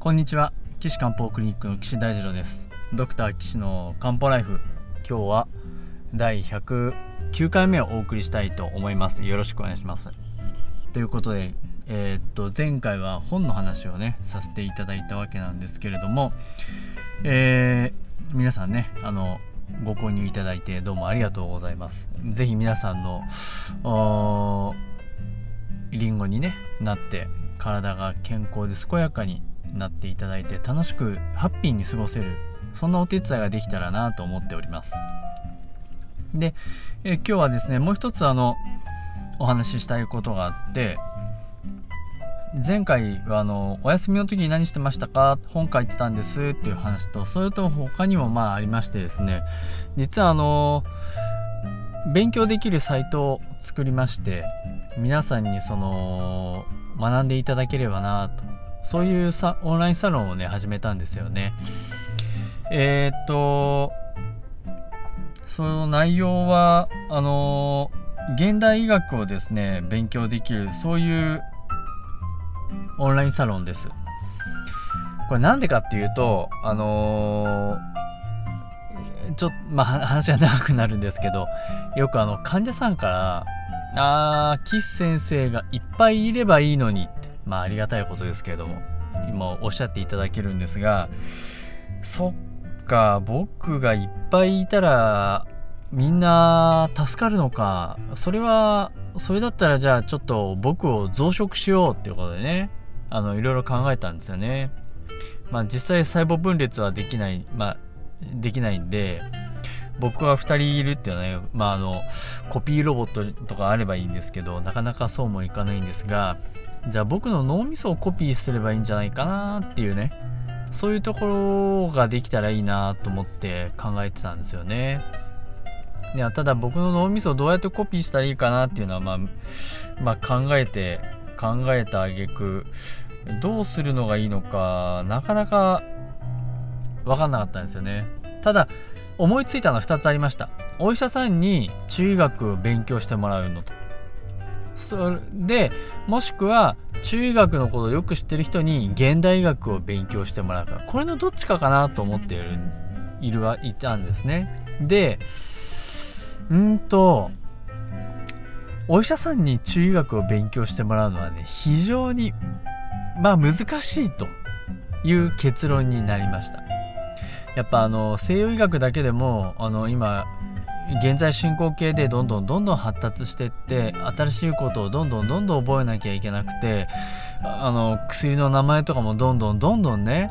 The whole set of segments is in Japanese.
こんにちは。岸漢方クリニックの岸大二郎です。ドクター岸の漢方ライフ。今日は第109回目をお送りしたいと思います。よろしくお願いします。ということでえー、っと前回は本の話をねさせていただいたわけなんですけれどもえー、皆さんねあのご購入いただいてどうもありがとうございます。是非皆さんのリンゴにねなって体が健康で健やかになっていただいて楽しくハッピーに過ごせるそんなお手伝いができたらなと思っております。で、え今日はですねもう一つあのお話ししたいことがあって前回はあのお休みの時に何してましたか？本書いてたんですっていう話とそれと他にもまあありましてですね実はあの勉強できるサイトを作りまして皆さんにその学んでいただければなとそういうさオンラインサロンをね始めたんですよね。えー、っとその内容はあの現代医学をですね勉強できるそういうオンラインサロンです。これなんでかっていうとあのー、ちょっとまあ話が長くなるんですけどよくあの患者さんから「あー岸先生がいっぱいいればいいのに」っまあありがたいことですけれども今おっしゃっていただけるんですがそっか僕がいっぱいいたらみんな助かるのか。それはそれだったらじゃあちょっと僕を増殖しようっていうことでねあのいろいろ考えたんですよね。まあ実際細胞分裂はできないまあできないんで僕は2人いるっていうのはねまああのコピーロボットとかあればいいんですけどなかなかそうもいかないんですがじゃあ僕の脳みそをコピーすればいいんじゃないかなっていうねそういうところができたらいいなと思って考えてたんですよね。いやただ僕の脳みそをどうやってコピーしたらいいかなっていうのは、まあ、まあ考えて考えた挙句どうするのがいいのかなかなか分かんなかったんですよね。ただ思いついたのは2つありました。お医者さんに中医学を勉強してもらうのとそれでもしくは中医学のことをよく知ってる人に現代医学を勉強してもらうかこれのどっちかかなと思っているいるはいたんですね。でうんとお医者さんに中医学を勉強してもらうのはね非常にまあ難しいという結論になりました。やっぱあの西洋医学だけでもあの今現在進行形でどんどんどんどん発達してって新しいことをどんどんどんどん覚えなきゃいけなくてあの薬の名前とかもどんどんどんどんね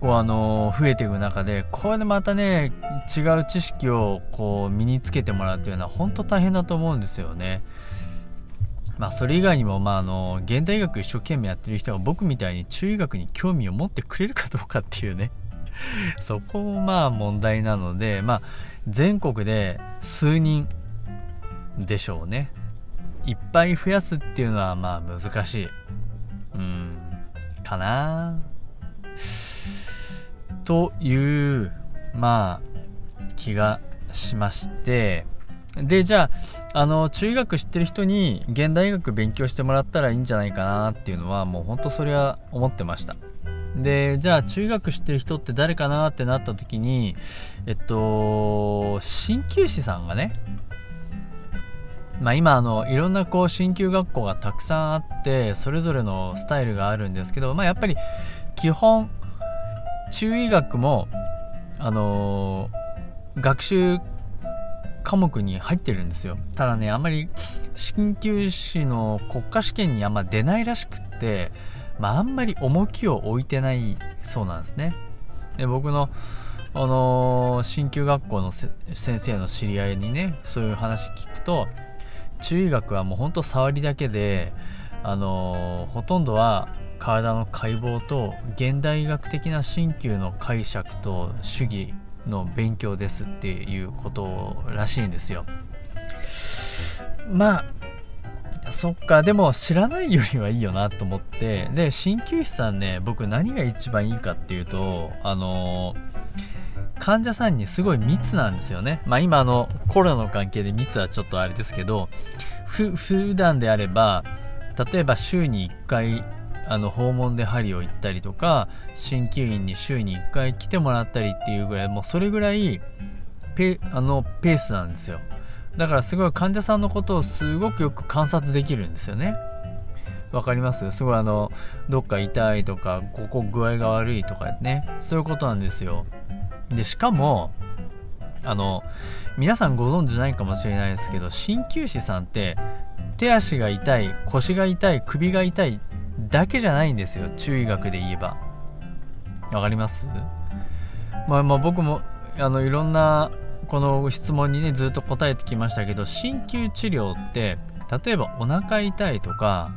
こうあの増えていく中でこれでまたね違う知識をこう身につけてもらうというのは本当大変だと思うんですよね。まあそれ以外にもまああの現代医学一生懸命やってる人が僕みたいに中医学に興味を持ってくれるかどうかっていうね そこもまあ問題なのでまあ全国で数人でしょうね。いっぱい増やすっていうのはまあ難しい。うん。かな。というまあ気がしまして。でじゃああの中学知ってる人に現代医学勉強してもらったらいいんじゃないかなっていうのはもうほんとそれは思ってました。でじゃあ中学知ってる人って誰かなってなった時にえっと鍼灸師さんがねまあ今あのいろんなこう鍼灸学校がたくさんあってそれぞれのスタイルがあるんですけどまあやっぱり基本中医学もあの学習科目に入ってるんですよ。ただねあんまり鍼灸師の国家試験にあんま出ないらしくってまあ、あんまり重きを置いてないそうなんですね。で僕のあの鍼灸学校の先生の知り合いにねそういう話聞くと中医学はもうほんと触りだけであのほとんどは体の解剖と現代医学的な鍼灸の解釈と主義の勉強ですっていうことらしいんですよ。まあそっか。でも知らないよりはいいよなと思って。で鍼灸師さんね僕何が一番いいかっていうとあの患者さんにすごい密なんですよね。まあ今あのコロナの関係で密はちょっとあれですけどふ普段であれば例えば週に1回あの訪問で針を行ったりとか鍼灸院に週に1回来てもらったりっていうぐらいもうそれぐらいペあのペースなんですよ。だからすごい患者さんのことをすごくよく観察できるんですよね。わかります？すごいあのどっか痛いとかここ具合が悪いとかね。そういうことなんですよ。でしかもあの皆さんご存知ないかもしれないですけど鍼灸師さんって手足が痛い腰が痛い首が痛いだけじゃないんですよ。中医学で言えば。わかります？まあまあ僕もあのいろんなこの質問にねずっと答えてきましたけど鍼灸治療って例えばお腹痛いとか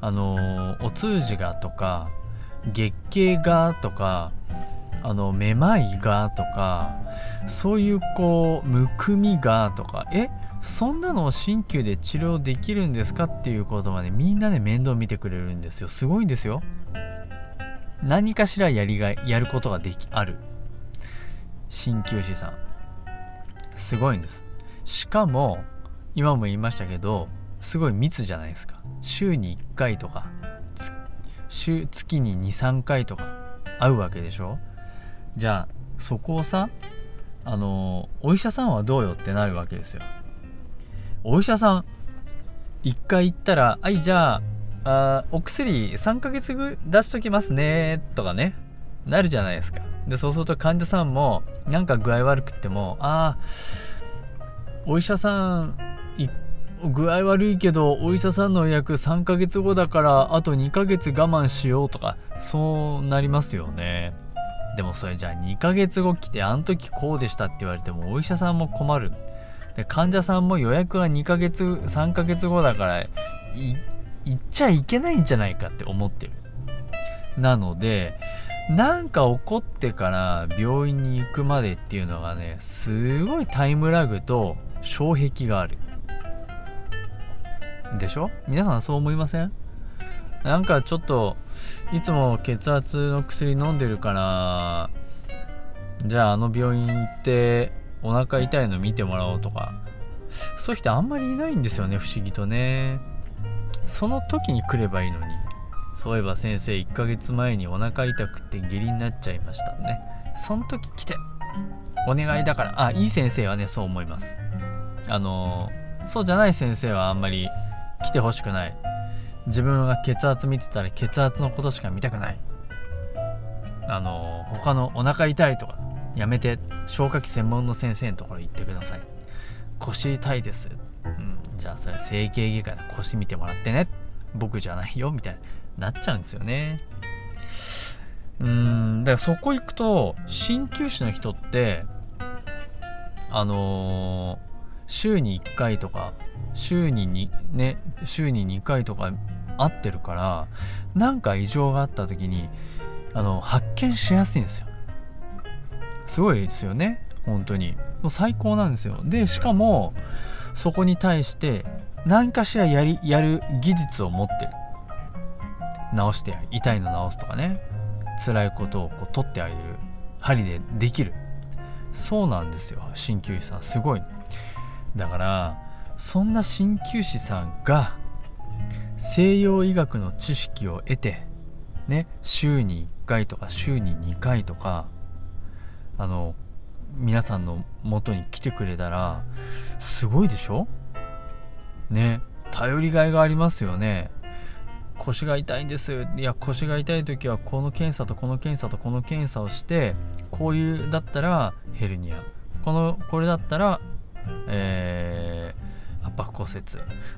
あのお通じがとか月経がとかあのめまいがとかそういうこうむくみがとかえそんなのを鍼灸で治療できるんですかっていうことまでみんなで面倒見てくれるんですよ。すごいんですよ。何かしらやりがいやることができある。鍼灸師さん。すごいんです。しかも今も言いましたけどすごい密じゃないですか。週に1回とか週月に23回とか会うわけでしょ？じゃあそこをさあのお医者さんはどうよってなるわけですよ。お医者さん1回行ったら「はいじゃああお薬3ヶ月ぐ出しときますね」とかねなるじゃないですか。でそうすると患者さんもなんか具合悪くっても「ああお医者さん具合悪いけどお医者さんの予約3ヶ月後だからあと2ヶ月我慢しよう」とかそうなりますよね。でもそれじゃあ2ヶ月後来てあの時こうでしたって言われてもお医者さんも困る。で患者さんも予約が2ヶ月3ヶ月後だから行っちゃいけないんじゃないかって思ってる。なのでなんか起こってから病院に行くまでっていうのがねすごいタイムラグと障壁がある。でしょ？皆さんそう思いません？なんかちょっといつも血圧の薬飲んでるからじゃああの病院行ってお腹痛いの見てもらおうとか。そういう人あんまりいないんですよね不思議とね。その時に来ればいいのに。そういえば先生1ヶ月前にお腹痛くて下痢になっちゃいましたね。その時来てお願いだからあいい先生はねそう思います。あのそうじゃない先生はあんまり来てほしくない。自分が血圧見てたら血圧のことしか見たくない。あの他のお腹痛いとかやめて消化器専門の先生のところ行ってください。腰痛いです、うん、じゃあそれ整形外科で腰見てもらってね。僕じゃないよみたいになっちゃうんですよね。うんだからそこ行くと鍼灸師の人ってあのー、週に1回とか週に2ね週に2回とか会ってるからなんか異常があった時にあの発見しやすいんですよ。すごいですよね。本当に。もう最高なんですよ。でしかもそこに対して何かしらやりやる技術を持ってる。直して痛いの治すとかね。辛いことをこう取ってあげる。針でできる。そうなんですよ。鍼灸師さんすごい。だからそんな鍼灸師さんが西洋医学の知識を得てね週に1回とか週に2回とかあの皆さんの元に来てくれたらすごいでしょ？ね頼りがいがありますよね。腰が痛いんです。いや腰が痛い時はこの検査とこの検査とこの検査をしてこういうだったらヘルニア。このこれだったらえー、圧迫骨折。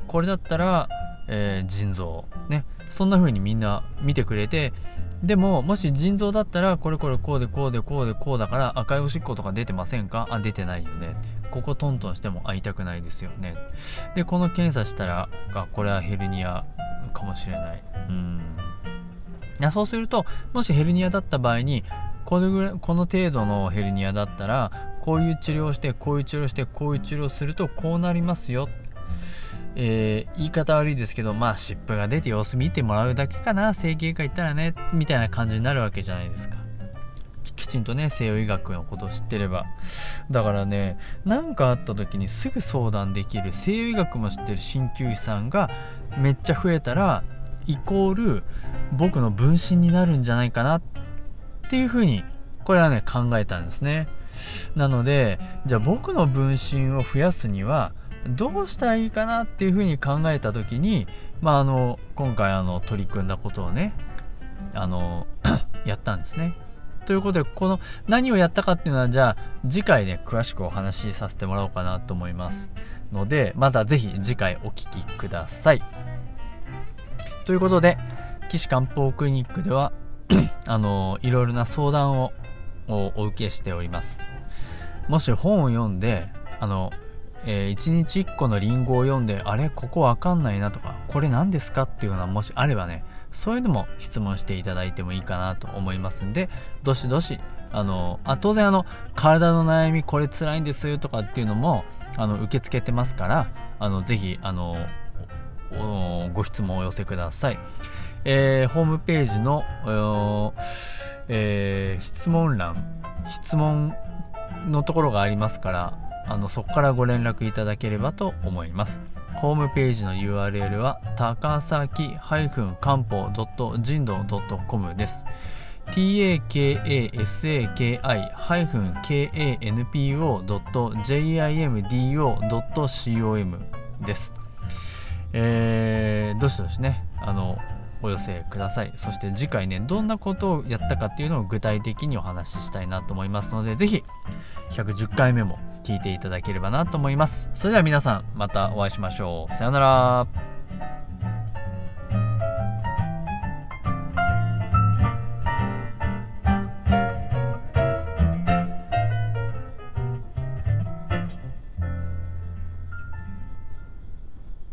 これだったら、えー、腎臓。ね。そんな風にみんな見てくれてでももし腎臓だったらこれこれこうでこうでこうでこうだから赤いおしっことか出てませんか？あ出てないよね。ここトントンしても会いたくないですよね。でこの検査したらあこれはヘルニア。かもしれない。うん。そうするともしヘルニアだった場合にこれぐらいこの程度のヘルニアだったらこういう治療をしてこういう治療をしてこういう治療をするとこうなりますよ。えー、言い方悪いですけどまあ湿布が出て様子見てもらうだけかな。整形外行ったらね。みたいな感じになるわけじゃないですかきちんとね西洋医学のことを知ってれば。だからね何かあった時にすぐ相談できる西洋医学も知ってる鍼灸師さんがめっちゃ増えたらイコール僕の分身になるんじゃないかなっていうふうにこれはね考えたんですね。なのでじゃあ僕の分身を増やすにはどうしたらいいかなっていうふうに考えた時にまああの今回あの取り組んだことをねあの やったんですね。ということでこの何をやったかっていうのはじゃあ次回ね詳しくお話しさせてもらおうかなと思いますのでまた是非次回お聴きください。ということで岸漢方クリニックでは あのいろいろな相談をお受けしております。もし本を読んであの、えー、1日1個のリンゴを読んであれここわかんないなとかこれ何ですかっていうのはもしあればねそういうのも質問していただいてもいいかなと思いますんでどしどしあのあ当然あの体の悩みこれ辛いんですよとかっていうのもあの受け付けてますからあのぜひあのご質問をお寄せください。えー、ホームページの、えー、質問欄質問のところがありますからあのそこからご連絡いただければと思います。ホームページの URL は高崎漢方人道 .com です。takasaki-kanpo.jimdo.com です。えー、どしどしね、あの、お寄せください。そして次回ね、どんなことをやったかっていうのを具体的にお話ししたいなと思いますので、ぜひ110回目も聞いていただければなと思います。それでは皆さん、またお会いしましょう。さようなら。